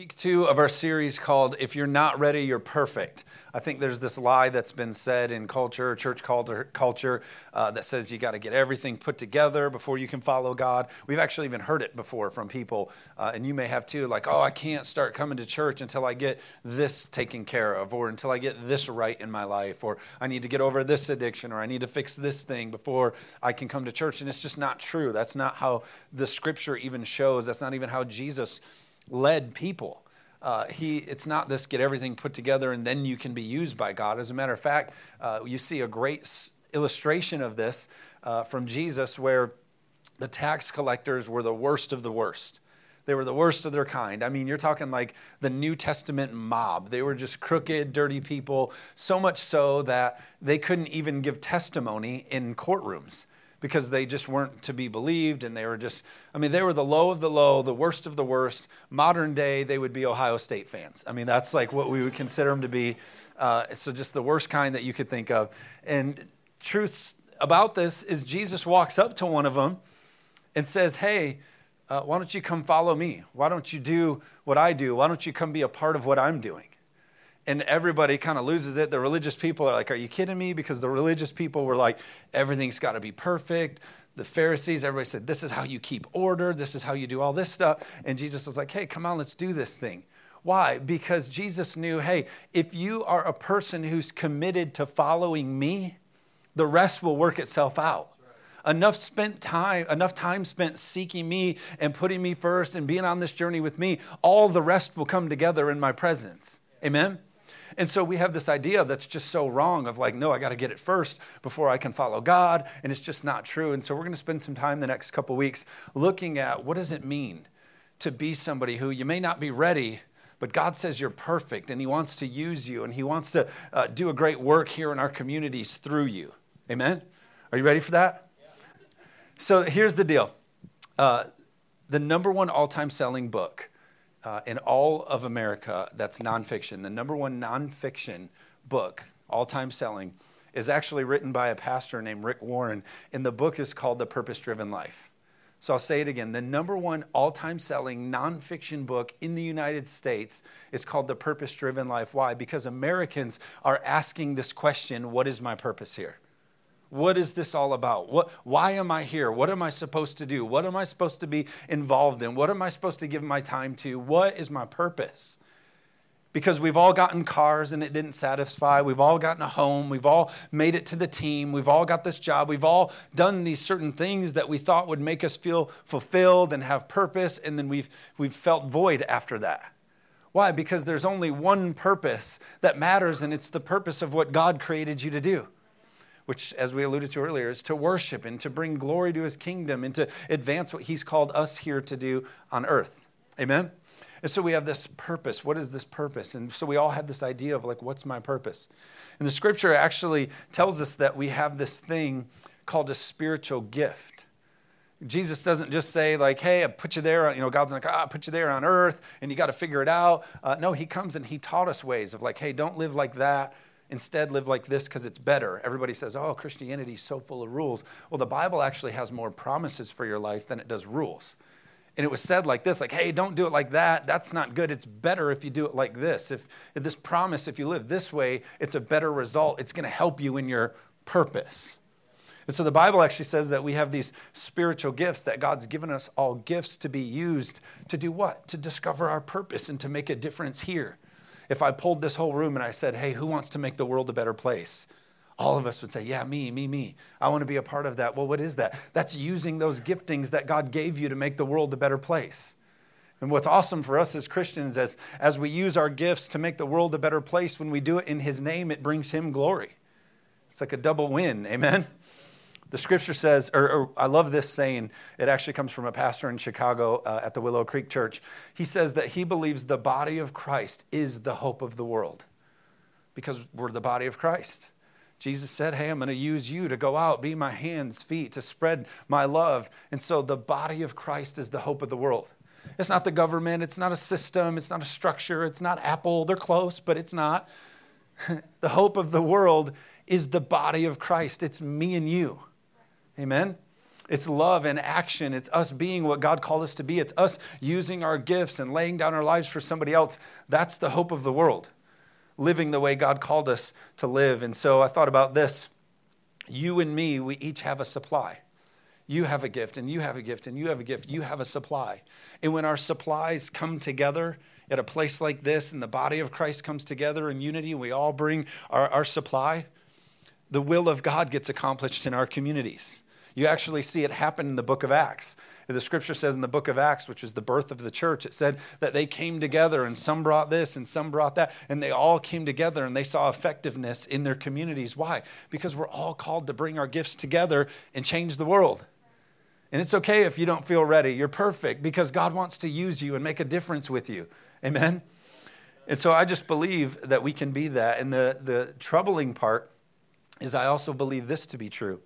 week two of our series called If You're Not Ready, You're Perfect. I think there's this lie that's been said in culture, church culture, uh, that says you got to get everything put together before you can follow God. We've actually even heard it before from people, uh, and you may have too, like, oh, I can't start coming to church until I get this taken care of, or until I get this right in my life, or I need to get over this addiction, or I need to fix this thing before I can come to church. And it's just not true. That's not how the scripture even shows. That's not even how Jesus led people. Uh, he, it's not this get everything put together and then you can be used by God. As a matter of fact, uh, you see a great illustration of this uh, from Jesus where the tax collectors were the worst of the worst. They were the worst of their kind. I mean, you're talking like the New Testament mob. They were just crooked, dirty people, so much so that they couldn't even give testimony in courtrooms because they just weren't to be believed and they were just i mean they were the low of the low the worst of the worst. Modern day they would be ohio state fans. I mean that's like what we would consider them to be uh, so just the worst kind that you could think of. And truths about this is jesus walks up to one of them and says hey uh, why don't you come follow me? Why don't you do what i do? Why don't you come be a part of what i'm doing and everybody kind of loses it. The religious people are like, Are you kidding me? Because the religious people were like, Everything's got to be perfect. The Pharisees, everybody said, This is how you keep order. This is how you do all this stuff. And Jesus was like, Hey, come on, let's do this thing. Why? Because Jesus knew, hey, if you are a person who's committed to following me, the rest will work itself out enough spent time enough time spent seeking me and putting me first and being on this journey with me all the rest will come together in my presence amen and so we have this idea that's just so wrong of like, no, I got to get it first before I can follow God. And it's just not true. And so we're going to spend some time the next couple weeks looking at what does it mean to be somebody who you may not be ready, but God says you're perfect and He wants to use you and He wants to uh, do a great work here in our communities through you. Amen? Are you ready for that? So here's the deal uh, the number one all time selling book uh, in all of America that's nonfiction. The number one nonfiction book, all time selling, is actually written by a pastor named Rick Warren, and the book is called The Purpose Driven Life. So I'll say it again. The number one all time selling nonfiction book in the United States is called The Purpose Driven Life. Why? Because Americans are asking this question what is my purpose here? What is this all about? What, why am I here? What am I supposed to do? What am I supposed to be involved in? What am I supposed to give my time to? What is my purpose? Because we've all gotten cars and it didn't satisfy. We've all gotten a home. We've all made it to the team. We've all got this job. We've all done these certain things that we thought would make us feel fulfilled and have purpose, and then we've, we've felt void after that. Why? Because there's only one purpose that matters, and it's the purpose of what God created you to do which, as we alluded to earlier, is to worship and to bring glory to his kingdom and to advance what he's called us here to do on earth. Amen? And so we have this purpose. What is this purpose? And so we all have this idea of like, what's my purpose? And the scripture actually tells us that we have this thing called a spiritual gift. Jesus doesn't just say like, "Hey, I put you there." You know, God's like, "Ah, I put you there on earth, and you got to figure it out." Uh, no, He comes and He taught us ways of like, "Hey, don't live like that. Instead, live like this because it's better. Everybody says, oh, Christianity is so full of rules. Well, the Bible actually has more promises for your life than it does rules. And it was said like this, like, hey, don't do it like that. That's not good. It's better if you do it like this. If, if this promise, if you live this way, it's a better result. It's going to help you in your purpose. And so the Bible actually says that we have these spiritual gifts, that God's given us all gifts to be used to do what? To discover our purpose and to make a difference here if I pulled this whole room and I said, hey, who wants to make the world a better place? All of us would say, yeah, me, me, me. I want to be a part of that. Well, what is that? That's using those giftings that God gave you to make the world a better place. And what's awesome for us as Christians, as, as we use our gifts to make the world a better place, when we do it in His name, it brings Him glory. It's like a double win. Amen? The scripture says, or, or, I love this saying, it actually comes from a pastor in Chicago uh, at the Willow Creek Church. He says that he believes the body of Christ is the hope of the world because we're the body of Christ. Jesus said, Hey, I'm going to use you to go out, be my hands, feet, to spread my love. And so the body of Christ is the hope of the world. It's not the government, it's not a system, it's not a structure, it's not Apple. They're close, but it's not. the hope of the world is the body of Christ. It's me and you. Amen? It's love and action. It's us being what God called us to be. It's us using our gifts and laying down our lives for somebody else. That's the hope of the world, living the way God called us to live. And so I thought about this. You and me, we each have a supply. You have a gift, and you have a gift, and you have a gift. You have a supply. And when our supplies come together at a place like this, and the body of Christ comes together in unity, we all bring our, our supply, the will of God gets accomplished in our communities. You actually see it happen in the book of Acts. The scripture says in the book of Acts, which is the birth of the church, it said that they came together and some brought this and some brought that, and they all came together and they saw effectiveness in their communities. Why? Because we're all called to bring our gifts together and change the world. And it's okay if you don't feel ready. You're perfect because God wants to use you and make a difference with you. Amen? And so I just believe that we can be that. And the, the troubling part is I also believe this to be true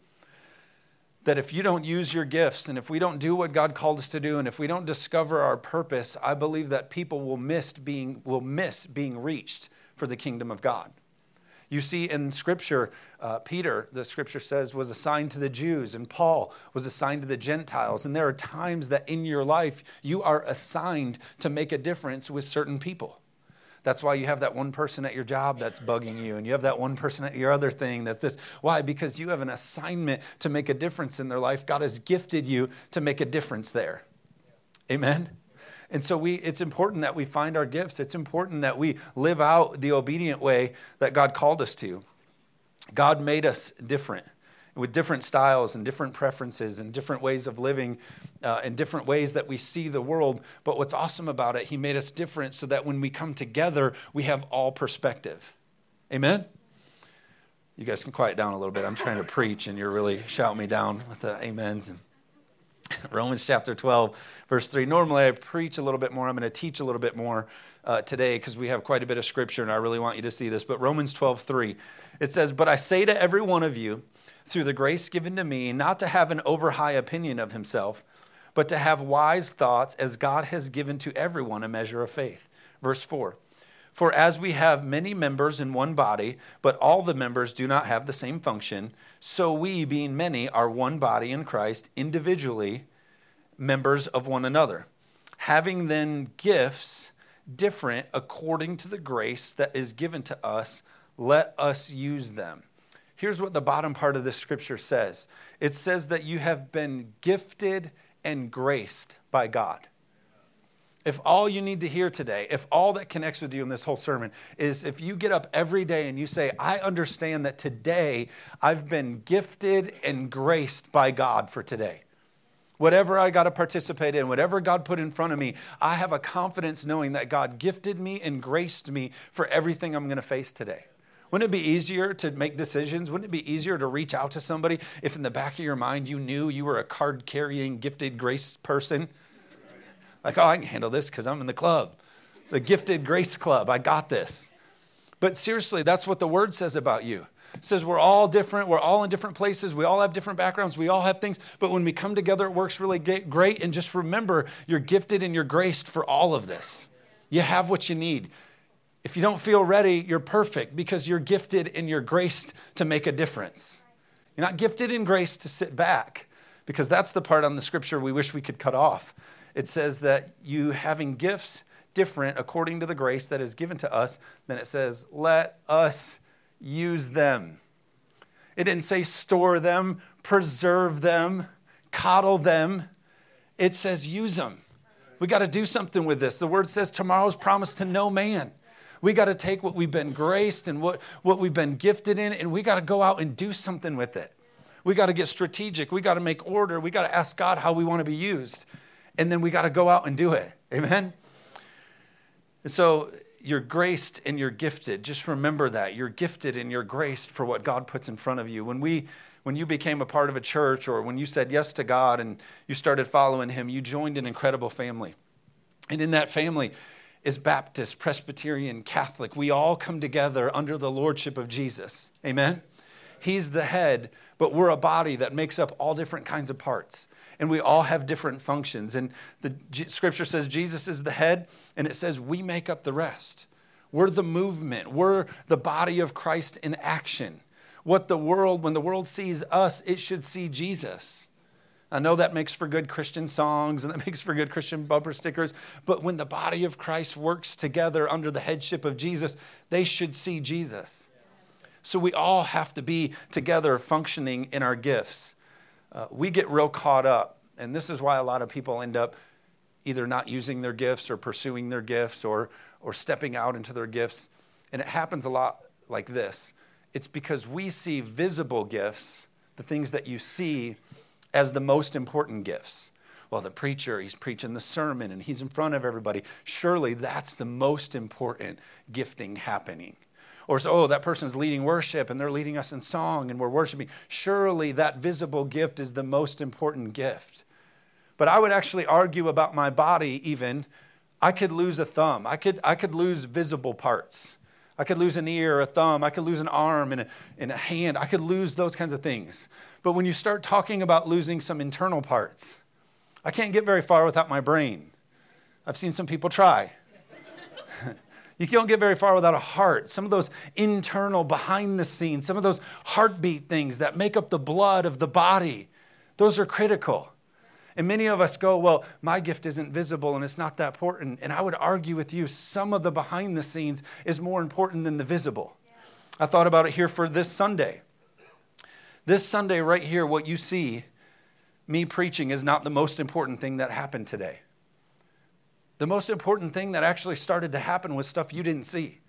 that if you don't use your gifts and if we don't do what God called us to do and if we don't discover our purpose, I believe that people will miss being, will miss being reached for the kingdom of God. You see in Scripture, uh, Peter, the Scripture says, was assigned to the Jews, and Paul was assigned to the Gentiles. And there are times that in your life you are assigned to make a difference with certain people. That's why you have that one person at your job that's bugging you, and you have that one person at your other thing that's this. Why? Because you have an assignment to make a difference in their life. God has gifted you to make a difference there. Amen? And so we, it's important that we find our gifts. It's important that we live out the obedient way that God called us to. God made us different with different styles and different preferences and different ways of living uh, and different ways that we see the world. But what's awesome about it, He made us different so that when we come together, we have all perspective. Amen? You guys can quiet down a little bit. I'm trying to preach, and you're really shouting me down with the amens. And Romans chapter 12, verse 3. Normally, I preach a little bit more. I'm going to teach a little bit more uh, today because we have quite a bit of scripture, and I really want you to see this. But Romans 12, 3, it says, But I say to every one of you, through the grace given to me, not to have an over high opinion of himself, but to have wise thoughts as God has given to everyone a measure of faith. Verse 4 For as we have many members in one body, but all the members do not have the same function, so we, being many, are one body in Christ, individually members of one another. Having then gifts different according to the grace that is given to us, let us use them. Here's what the bottom part of this scripture says it says that you have been gifted and graced by God. If all you need to hear today, if all that connects with you in this whole sermon is if you get up every day and you say, I understand that today I've been gifted and graced by God for today. Whatever I got to participate in, whatever God put in front of me, I have a confidence knowing that God gifted me and graced me for everything I'm going to face today. Wouldn't it be easier to make decisions? Wouldn't it be easier to reach out to somebody if in the back of your mind you knew you were a card carrying, gifted grace person? Like, oh, I can handle this because I'm in the club, the gifted grace club. I got this. But seriously, that's what the word says about you. It says we're all different. We're all in different places. We all have different backgrounds. We all have things. But when we come together, it works really great. And just remember, you're gifted and you're graced for all of this. You have what you need. If you don't feel ready, you're perfect because you're gifted and you're graced to make a difference. You're not gifted in grace to sit back because that's the part on the scripture we wish we could cut off. It says that you having gifts different according to the grace that is given to us, then it says, let us use them. It didn't say store them, preserve them, coddle them. It says use them. We got to do something with this. The word says tomorrow's promised to no man. We got to take what we've been graced and what, what we've been gifted in, and we got to go out and do something with it. We got to get strategic. We got to make order. We got to ask God how we want to be used. And then we got to go out and do it. Amen? And so you're graced and you're gifted. Just remember that. You're gifted and you're graced for what God puts in front of you. When we when you became a part of a church or when you said yes to God and you started following him, you joined an incredible family. And in that family, is Baptist, Presbyterian, Catholic. We all come together under the lordship of Jesus. Amen? He's the head, but we're a body that makes up all different kinds of parts. And we all have different functions. And the scripture says Jesus is the head, and it says we make up the rest. We're the movement, we're the body of Christ in action. What the world, when the world sees us, it should see Jesus. I know that makes for good Christian songs and that makes for good Christian bumper stickers, but when the body of Christ works together under the headship of Jesus, they should see Jesus. So we all have to be together functioning in our gifts. Uh, we get real caught up, and this is why a lot of people end up either not using their gifts or pursuing their gifts or, or stepping out into their gifts. And it happens a lot like this it's because we see visible gifts, the things that you see, as the most important gifts. Well, the preacher, he's preaching the sermon and he's in front of everybody. Surely that's the most important gifting happening. Or so, oh, that person's leading worship and they're leading us in song and we're worshiping. Surely that visible gift is the most important gift. But I would actually argue about my body even. I could lose a thumb. I could, I could lose visible parts. I could lose an ear, a thumb. I could lose an arm and a, and a hand. I could lose those kinds of things. But when you start talking about losing some internal parts, I can't get very far without my brain. I've seen some people try. You don't get very far without a heart. Some of those internal, behind the scenes, some of those heartbeat things that make up the blood of the body, those are critical. And many of us go, Well, my gift isn't visible and it's not that important. And I would argue with you, some of the behind the scenes is more important than the visible. Yeah. I thought about it here for this Sunday. This Sunday, right here, what you see me preaching is not the most important thing that happened today. The most important thing that actually started to happen was stuff you didn't see.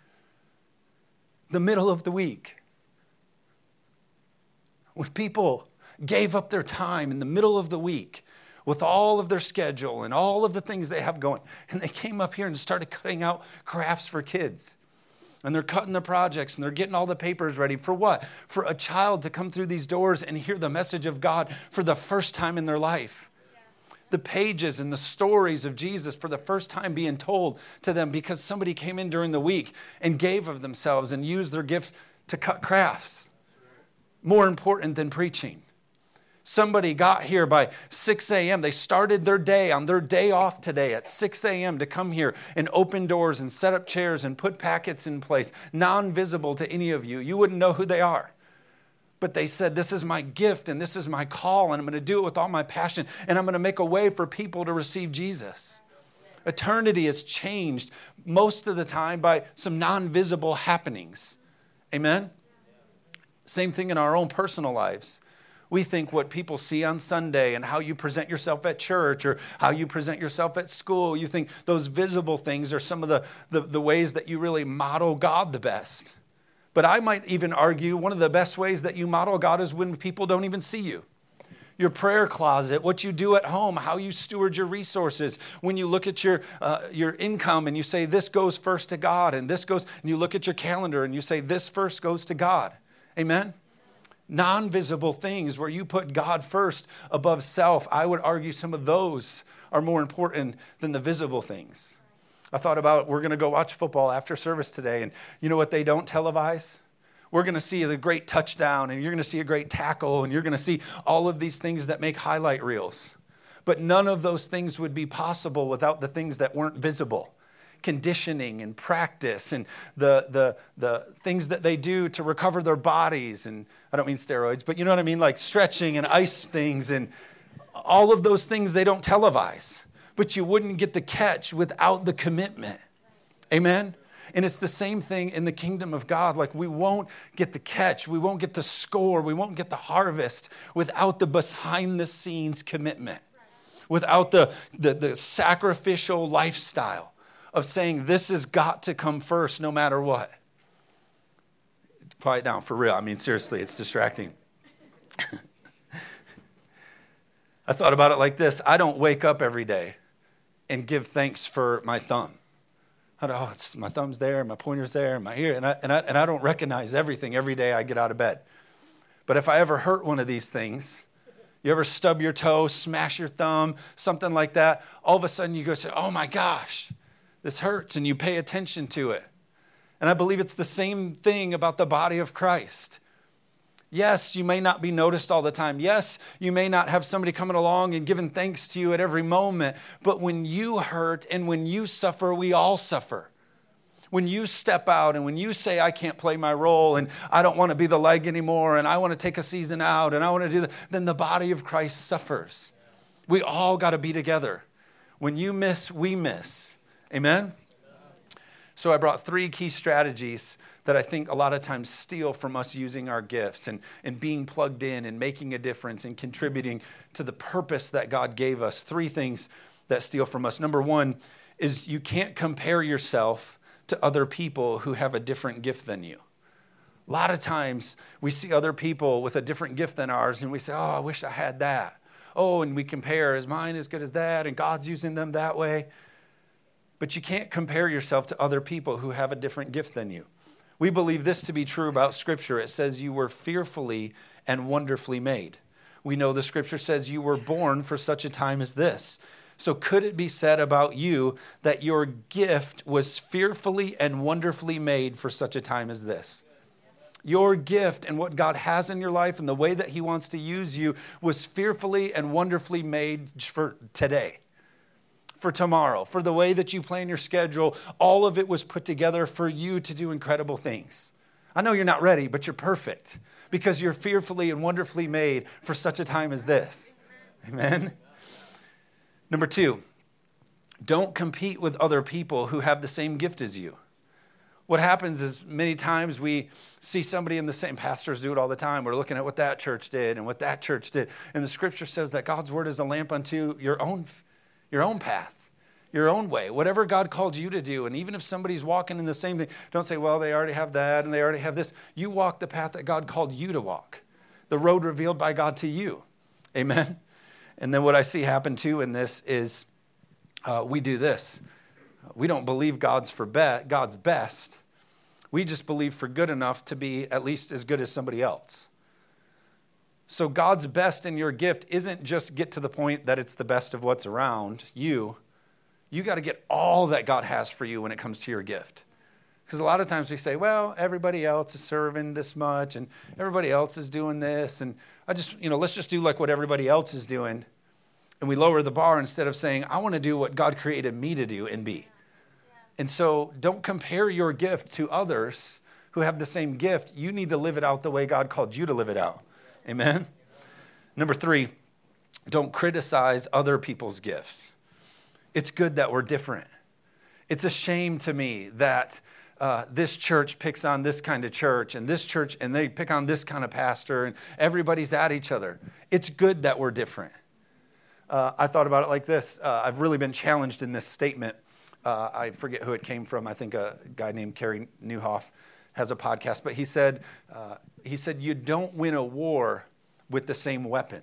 The middle of the week. When people gave up their time in the middle of the week with all of their schedule and all of the things they have going, and they came up here and started cutting out crafts for kids. And they're cutting the projects and they're getting all the papers ready for what? For a child to come through these doors and hear the message of God for the first time in their life the pages and the stories of Jesus for the first time being told to them because somebody came in during the week and gave of themselves and used their gift to cut crafts. More important than preaching. Somebody got here by 6 a.m. They started their day on their day off today at 6 a.m. to come here and open doors and set up chairs and put packets in place, non visible to any of you. You wouldn't know who they are but they said, This is my gift and this is my call, and I'm going to do it with all my passion, and I'm going to make a way for people to receive Jesus. Eternity is changed most of the time by some non visible happenings. Amen? Same thing in our own personal lives. We think what people see on Sunday and how you present yourself at church or how you present yourself at school, you think those visible things are some of the, the, the ways that you really model God the best. But I might even argue one of the best ways that you model God is when people don't even see you. Your prayer closet, what you do at home, how you steward your resources. When you look at your, uh, your income and you say, this goes first to God, and this goes, and you look at your calendar and you say, this first goes to God. Amen? Non visible things where you put God first above self, I would argue some of those are more important than the visible things. I thought about we're going to go watch football after service today, and you know what they don't televise? We're going to see the great touchdown, and you're going to see a great tackle, and you're going to see all of these things that make highlight reels. But none of those things would be possible without the things that weren't visible conditioning and practice and the, the, the things that they do to recover their bodies. And I don't mean steroids, but you know what I mean? Like stretching and ice things and all of those things they don't televise but you wouldn't get the catch without the commitment. Amen? And it's the same thing in the kingdom of God. Like we won't get the catch, we won't get the score, we won't get the harvest without the behind the scenes commitment, without the, the, the sacrificial lifestyle of saying, This has got to come first no matter what. Quiet down, for real. I mean, seriously, it's distracting. I thought about it like this I don't wake up every day and give thanks for my thumb. I oh, it's, my thumb's there, my pointer's there, my ear, and I, and, I, and I don't recognize everything every day I get out of bed. But if I ever hurt one of these things, you ever stub your toe, smash your thumb, something like that, all of a sudden you go say, oh my gosh, this hurts, and you pay attention to it. And I believe it's the same thing about the body of Christ. Yes, you may not be noticed all the time. Yes, you may not have somebody coming along and giving thanks to you at every moment. But when you hurt and when you suffer, we all suffer. when you step out and when you say, I can't play my role and I don't want to be the leg anymore and I want to take a season out and I want to do that, then the body of Christ suffers. We all got to be together. When you miss, we miss. Amen? So I brought three key strategies that I think a lot of times steal from us using our gifts and, and being plugged in and making a difference and contributing to the purpose that God gave us. Three things that steal from us. Number one is you can't compare yourself to other people who have a different gift than you. A lot of times we see other people with a different gift than ours and we say, Oh, I wish I had that. Oh, and we compare, is mine as good as that? And God's using them that way. But you can't compare yourself to other people who have a different gift than you. We believe this to be true about Scripture. It says, You were fearfully and wonderfully made. We know the Scripture says, You were born for such a time as this. So, could it be said about you that your gift was fearfully and wonderfully made for such a time as this? Your gift and what God has in your life and the way that He wants to use you was fearfully and wonderfully made for today, for tomorrow, for the way that you plan your schedule. All of it was put together for you to do incredible things. I know you're not ready, but you're perfect because you're fearfully and wonderfully made for such a time as this. Amen. Number two, don't compete with other people who have the same gift as you. What happens is many times we see somebody in the same, pastors do it all the time. We're looking at what that church did and what that church did. And the scripture says that God's word is a lamp unto your own, your own path, your own way, whatever God called you to do. And even if somebody's walking in the same thing, don't say, well, they already have that and they already have this. You walk the path that God called you to walk, the road revealed by God to you. Amen. And then what I see happen too in this is uh, we do this. We don't believe God's for be- God's best. We just believe for good enough to be at least as good as somebody else. So God's best in your gift isn't just get to the point that it's the best of what's around you. You got to get all that God has for you when it comes to your gift. Because a lot of times we say, well, everybody else is serving this much and everybody else is doing this. And I just, you know, let's just do like what everybody else is doing. And we lower the bar instead of saying, I want to do what God created me to do and be. And so don't compare your gift to others who have the same gift. You need to live it out the way God called you to live it out. Amen? Number three, don't criticize other people's gifts. It's good that we're different. It's a shame to me that uh, this church picks on this kind of church and this church and they pick on this kind of pastor and everybody's at each other. It's good that we're different. Uh, I thought about it like this uh, I've really been challenged in this statement. Uh, I forget who it came from. I think a guy named Kerry Nieuwhof has a podcast, but he said, uh, he said, You don't win a war with the same weapon,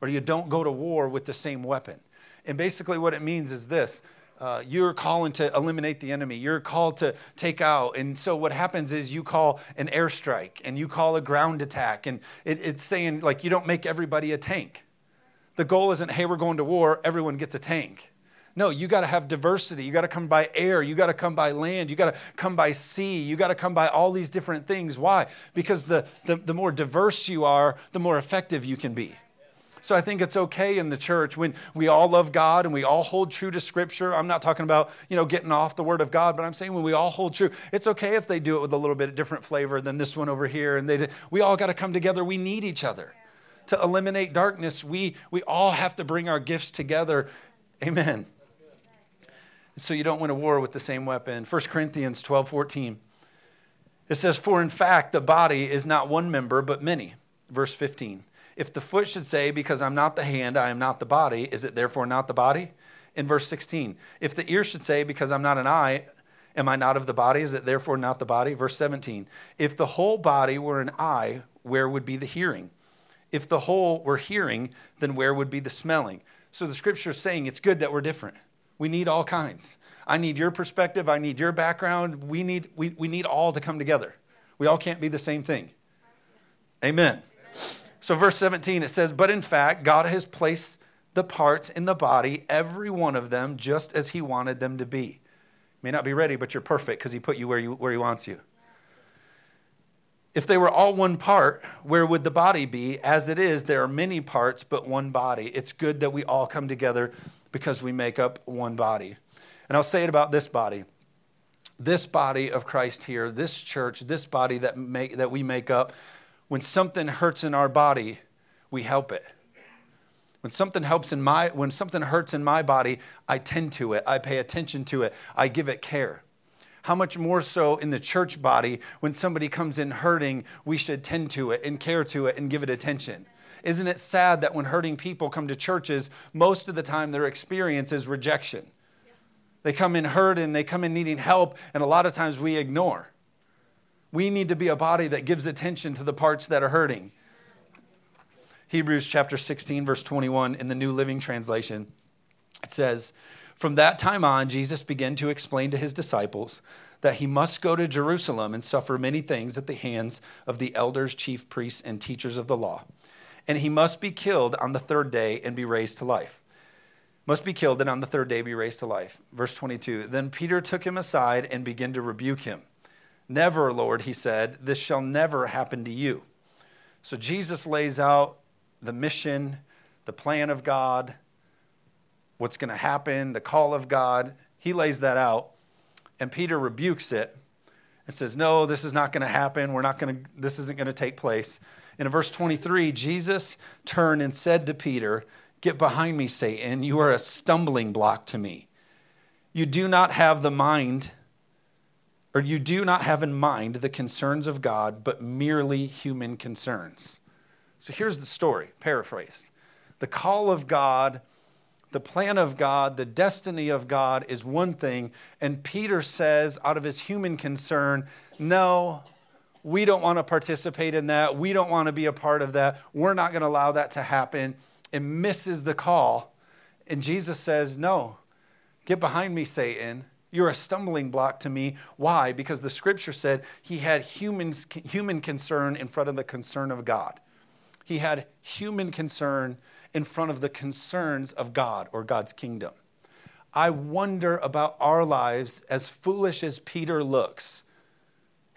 or you don't go to war with the same weapon. And basically, what it means is this uh, you're calling to eliminate the enemy. You're called to take out. And so what happens is you call an airstrike and you call a ground attack. And it, it's saying, like, you don't make everybody a tank. The goal isn't, hey, we're going to war, everyone gets a tank. No, you got to have diversity. You got to come by air. You got to come by land. You got to come by sea. You got to come by all these different things. Why? Because the, the, the more diverse you are, the more effective you can be. So I think it's okay in the church when we all love God and we all hold true to Scripture. I'm not talking about, you know, getting off the Word of God, but I'm saying when we all hold true, it's okay if they do it with a little bit of different flavor than this one over here. And they, we all got to come together. We need each other. To eliminate darkness, we, we all have to bring our gifts together. Amen. So you don't win a war with the same weapon. 1 Corinthians 12 14. It says, For in fact, the body is not one member, but many. Verse 15. If the foot should say, Because I'm not the hand, I am not the body, is it therefore not the body? In verse 16. If the ear should say, Because I'm not an eye, am I not of the body, is it therefore not the body? Verse 17. If the whole body were an eye, where would be the hearing? If the whole were hearing, then where would be the smelling? So the scripture is saying it's good that we're different. We need all kinds. I need your perspective. I need your background. We need, we, we need all to come together. We all can't be the same thing. Amen. So, verse 17, it says, But in fact, God has placed the parts in the body, every one of them, just as He wanted them to be. May not be ready, but you're perfect because He put you where, you where He wants you. If they were all one part, where would the body be? As it is, there are many parts, but one body. It's good that we all come together because we make up one body. And I'll say it about this body this body of Christ here, this church, this body that, make, that we make up, when something hurts in our body, we help it. When something helps in my when something hurts in my body, I tend to it. I pay attention to it. I give it care. How much more so in the church body when somebody comes in hurting, we should tend to it and care to it and give it attention. Isn't it sad that when hurting people come to churches, most of the time their experience is rejection? They come in hurt and they come in needing help, and a lot of times we ignore. We need to be a body that gives attention to the parts that are hurting. Hebrews chapter 16, verse 21 in the New Living Translation, it says, From that time on, Jesus began to explain to his disciples that he must go to Jerusalem and suffer many things at the hands of the elders, chief priests, and teachers of the law. And he must be killed on the third day and be raised to life must be killed and on the third day be raised to life. Verse 22 Then Peter took him aside and began to rebuke him. Never, Lord, he said, this shall never happen to you. So Jesus lays out the mission, the plan of God, what's going to happen, the call of God. He lays that out, and Peter rebukes it and says, No, this is not going to happen. We're not going to, this isn't going to take place. In verse 23, Jesus turned and said to Peter, Get behind me, Satan. You are a stumbling block to me. You do not have the mind, or you do not have in mind the concerns of God, but merely human concerns. So here's the story, paraphrased. The call of God, the plan of God, the destiny of God is one thing. And Peter says, out of his human concern, no, we don't want to participate in that. We don't want to be a part of that. We're not going to allow that to happen It misses the call. And Jesus says, No, get behind me, Satan. You're a stumbling block to me. Why? Because the scripture said he had humans, human concern in front of the concern of God. He had human concern in front of the concerns of God or God's kingdom. I wonder about our lives, as foolish as Peter looks,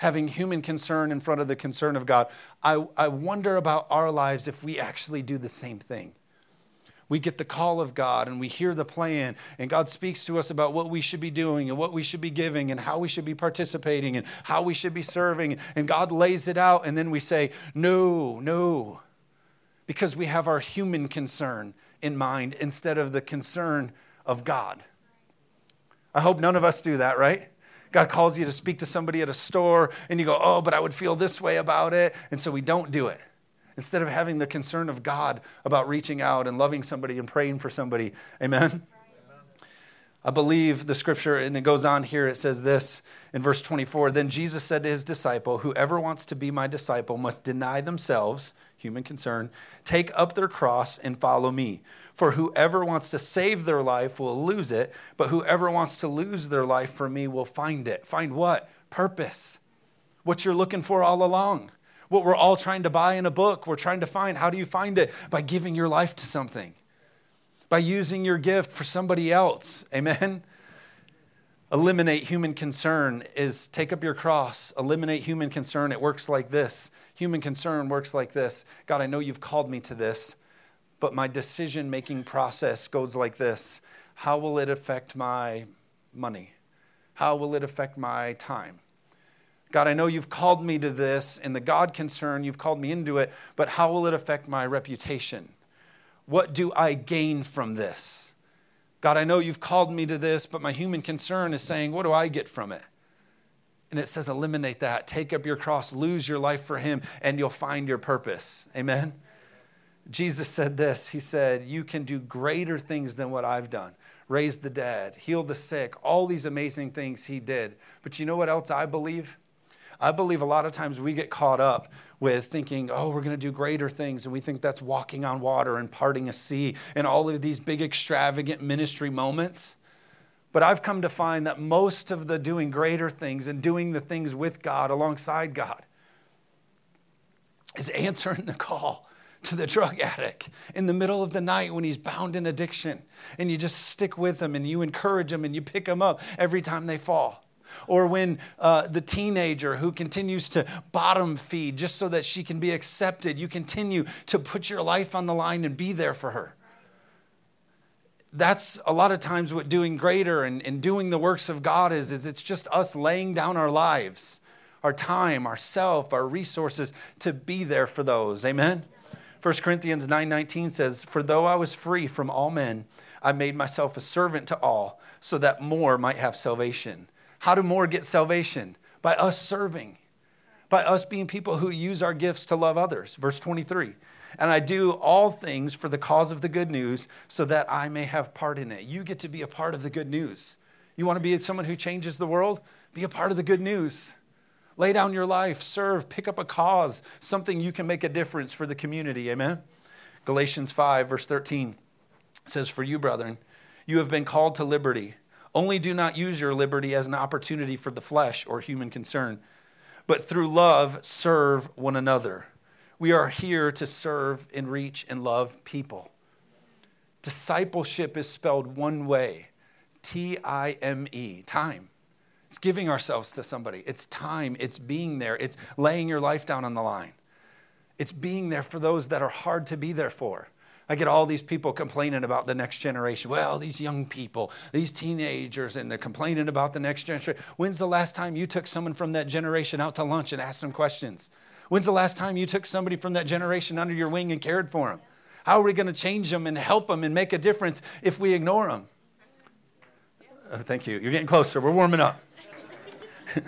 having human concern in front of the concern of God. I, I wonder about our lives if we actually do the same thing we get the call of God and we hear the plan, and God speaks to us about what we should be doing and what we should be giving and how we should be participating and how we should be serving. And God lays it out, and then we say, No, no, because we have our human concern in mind instead of the concern of God. I hope none of us do that, right? God calls you to speak to somebody at a store, and you go, Oh, but I would feel this way about it. And so we don't do it instead of having the concern of God about reaching out and loving somebody and praying for somebody. Amen? I believe the scripture, and it goes on here, it says this in verse 24 Then Jesus said to his disciple, Whoever wants to be my disciple must deny themselves, human concern, take up their cross and follow me. For whoever wants to save their life will lose it, but whoever wants to lose their life for me will find it. Find what? Purpose. What you're looking for all along what we're all trying to buy in a book. We're trying to find how do you find it? By giving your life to something, by using your gift for somebody else. Amen? Eliminate human concern is take up your cross. Eliminate human concern. It works like this. Human concern works like this God, I know you've called me to this, but my decision making process goes like this How will it affect my money? How will it affect my time? God, I know you've called me to this in the God concern, you've called me into it, but how will it affect my reputation? What do I gain from this? God, I know you've called me to this, but my human concern is saying, what do I get from it? And it says, eliminate that. Take up your cross, lose your life for Him, and you'll find your purpose. Amen? Jesus said this He said, You can do greater things than what I've done raise the dead, heal the sick, all these amazing things He did. But you know what else I believe? I believe a lot of times we get caught up with thinking, oh, we're going to do greater things. And we think that's walking on water and parting a sea and all of these big, extravagant ministry moments. But I've come to find that most of the doing greater things and doing the things with God, alongside God, is answering the call to the drug addict in the middle of the night when he's bound in addiction. And you just stick with him and you encourage him and you pick him up every time they fall or when uh, the teenager who continues to bottom feed just so that she can be accepted, you continue to put your life on the line and be there for her. that's a lot of times what doing greater and, and doing the works of God is, is it's just us laying down our lives, our time, our self, our resources to be there for those. Amen? 1 Corinthians 9:19 says, "For though I was free from all men, I made myself a servant to all, so that more might have salvation." How do more get salvation? By us serving. By us being people who use our gifts to love others. Verse 23. And I do all things for the cause of the good news so that I may have part in it. You get to be a part of the good news. You want to be someone who changes the world? Be a part of the good news. Lay down your life, serve, pick up a cause, something you can make a difference for the community. Amen. Galatians 5, verse 13 says, For you, brethren, you have been called to liberty. Only do not use your liberty as an opportunity for the flesh or human concern, but through love serve one another. We are here to serve and reach and love people. Discipleship is spelled one way T I M E, time. It's giving ourselves to somebody. It's time. It's being there. It's laying your life down on the line. It's being there for those that are hard to be there for. I get all these people complaining about the next generation. Well, these young people, these teenagers, and they're complaining about the next generation. When's the last time you took someone from that generation out to lunch and asked them questions? When's the last time you took somebody from that generation under your wing and cared for them? How are we going to change them and help them and make a difference if we ignore them? Oh, thank you. You're getting closer. We're warming up.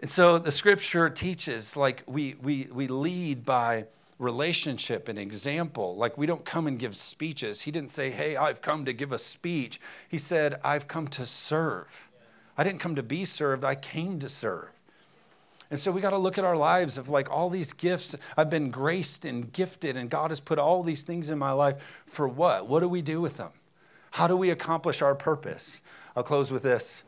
and so the scripture teaches like we, we, we lead by relationship and example. Like we don't come and give speeches. He didn't say, Hey, I've come to give a speech. He said, I've come to serve. I didn't come to be served, I came to serve. And so we got to look at our lives of like all these gifts. I've been graced and gifted, and God has put all these things in my life for what? What do we do with them? How do we accomplish our purpose? I'll close with this.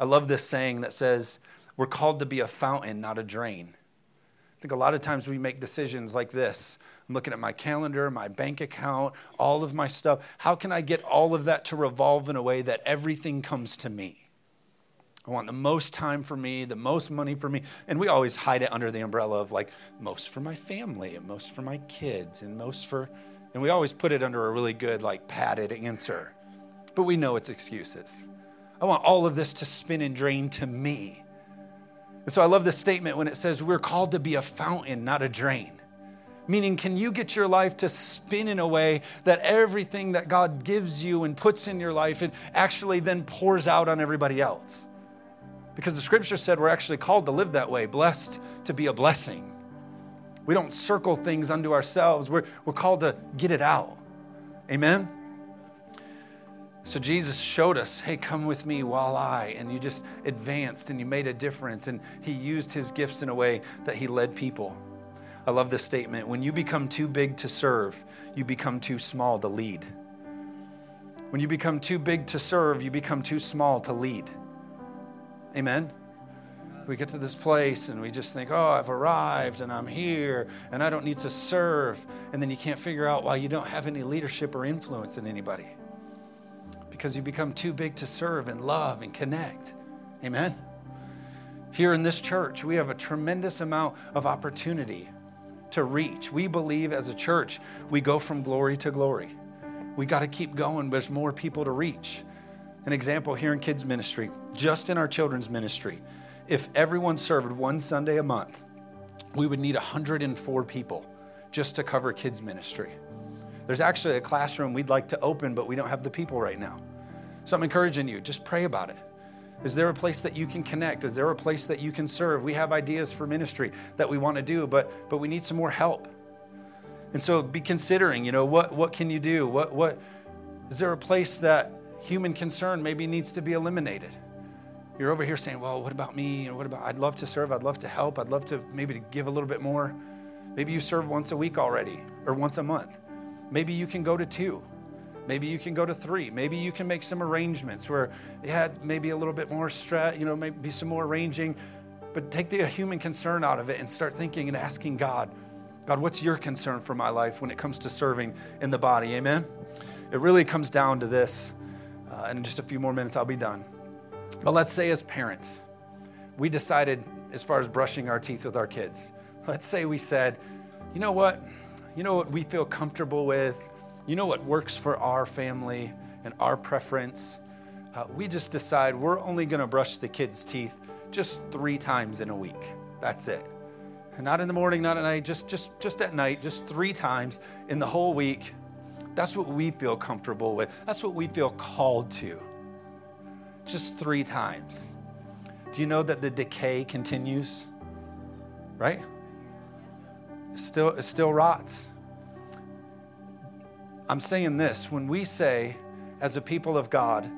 I love this saying that says, We're called to be a fountain, not a drain. I think a lot of times we make decisions like this. I'm looking at my calendar, my bank account, all of my stuff. How can I get all of that to revolve in a way that everything comes to me? I want the most time for me, the most money for me. And we always hide it under the umbrella of like, most for my family, and most for my kids, and most for, and we always put it under a really good, like, padded answer. But we know it's excuses. I want all of this to spin and drain to me. And so I love this statement when it says we're called to be a fountain, not a drain. Meaning, can you get your life to spin in a way that everything that God gives you and puts in your life, it actually then pours out on everybody else? Because the scripture said we're actually called to live that way, blessed to be a blessing. We don't circle things unto ourselves, we're, we're called to get it out. Amen? So Jesus showed us, hey, come with me while I, and you just advanced and you made a difference. And he used his gifts in a way that he led people. I love this statement. When you become too big to serve, you become too small to lead. When you become too big to serve, you become too small to lead. Amen? We get to this place and we just think, oh, I've arrived and I'm here and I don't need to serve. And then you can't figure out why you don't have any leadership or influence in anybody because you become too big to serve and love and connect. Amen? Here in this church, we have a tremendous amount of opportunity to reach. We believe as a church, we go from glory to glory. We got to keep going. There's more people to reach. An example here in kids' ministry, just in our children's ministry, if everyone served one Sunday a month, we would need 104 people just to cover kids' ministry. There's actually a classroom we'd like to open, but we don't have the people right now. So I'm encouraging you, just pray about it. Is there a place that you can connect? Is there a place that you can serve? We have ideas for ministry that we want to do, but but we need some more help. And so be considering, you know, what what can you do? What what is there a place that human concern maybe needs to be eliminated? You're over here saying, "Well, what about me? And what about I'd love to serve, I'd love to help, I'd love to maybe to give a little bit more." Maybe you serve once a week already or once a month. Maybe you can go to two. Maybe you can go to three. Maybe you can make some arrangements where had maybe a little bit more stress, you know, maybe some more arranging, but take the human concern out of it and start thinking and asking God, God, what's your concern for my life when it comes to serving in the body? Amen? It really comes down to this. Uh, and in just a few more minutes, I'll be done. But let's say, as parents, we decided, as far as brushing our teeth with our kids, let's say we said, you know what? You know what we feel comfortable with, You know what works for our family and our preference? Uh, we just decide we're only going to brush the kids' teeth just three times in a week. That's it. And not in the morning, not at night, just, just, just at night, just three times in the whole week. That's what we feel comfortable with. That's what we feel called to. Just three times. Do you know that the decay continues? Right? Still, it still rots. I'm saying this when we say, as a people of God,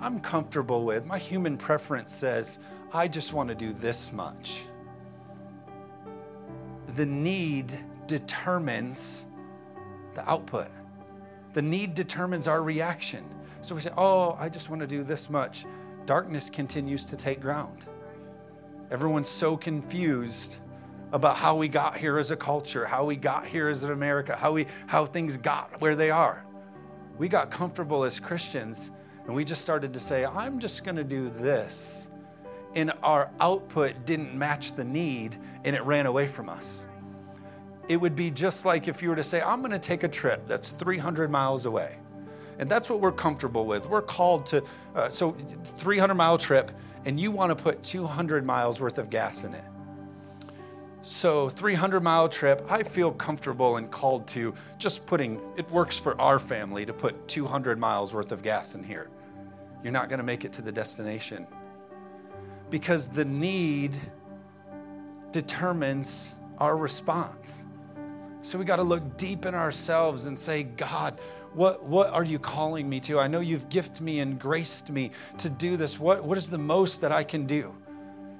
I'm comfortable with, my human preference says, I just want to do this much. The need determines the output. The need determines our reaction. So we say, Oh, I just want to do this much. Darkness continues to take ground. Everyone's so confused about how we got here as a culture, how we got here as an America, how, we, how things got where they are. We got comfortable as Christians and we just started to say, I'm just going to do this. And our output didn't match the need and it ran away from us. It would be just like if you were to say, I'm going to take a trip that's 300 miles away. And that's what we're comfortable with. We're called to, uh, so 300 mile trip, and you want to put 200 miles worth of gas in it. So, 300 mile trip, I feel comfortable and called to just putting, it works for our family to put 200 miles worth of gas in here. You're not going to make it to the destination because the need determines our response. So, we got to look deep in ourselves and say, God, what, what are you calling me to? I know you've gifted me and graced me to do this. What, what is the most that I can do?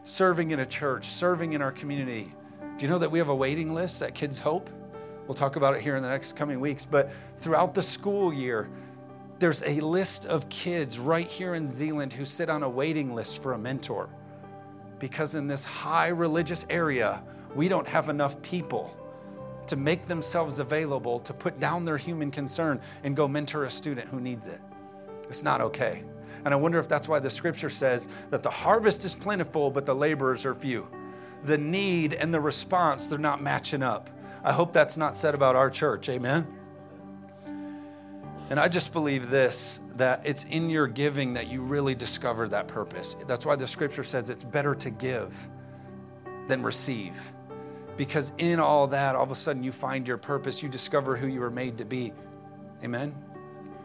Serving in a church, serving in our community do you know that we have a waiting list at Kids Hope? We'll talk about it here in the next coming weeks. But throughout the school year, there's a list of kids right here in Zeeland who sit on a waiting list for a mentor. Because in this high religious area, we don't have enough people to make themselves available to put down their human concern and go mentor a student who needs it. It's not okay. And I wonder if that's why the scripture says that the harvest is plentiful, but the laborers are few the need and the response, they're not matching up. I hope that's not said about our church. Amen. And I just believe this that it's in your giving that you really discover that purpose. That's why the scripture says it's better to give than receive. Because in all that, all of a sudden you find your purpose, you discover who you were made to be. Amen.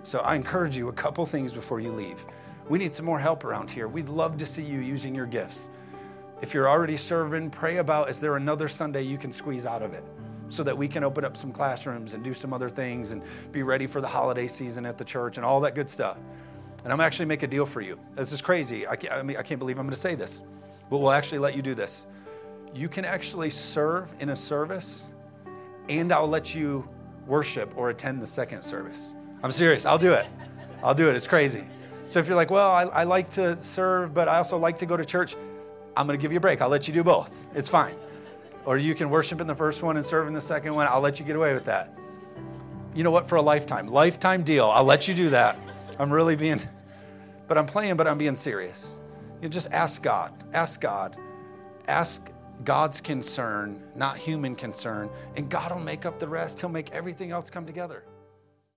So I encourage you a couple things before you leave. We need some more help around here. We'd love to see you using your gifts. If you're already serving, pray about is there another Sunday you can squeeze out of it so that we can open up some classrooms and do some other things and be ready for the holiday season at the church and all that good stuff. And I'm actually make a deal for you. This is crazy. I can't, I, mean, I can't believe I'm going to say this, but we'll actually let you do this. You can actually serve in a service, and I'll let you worship or attend the second service. I'm serious. I'll do it. I'll do it. It's crazy. So if you're like, well, I, I like to serve, but I also like to go to church, I'm going to give you a break. I'll let you do both. It's fine. Or you can worship in the first one and serve in the second one. I'll let you get away with that. You know what? For a lifetime, lifetime deal. I'll let you do that. I'm really being, but I'm playing, but I'm being serious. You know, just ask God. Ask God. Ask God's concern, not human concern, and God will make up the rest. He'll make everything else come together.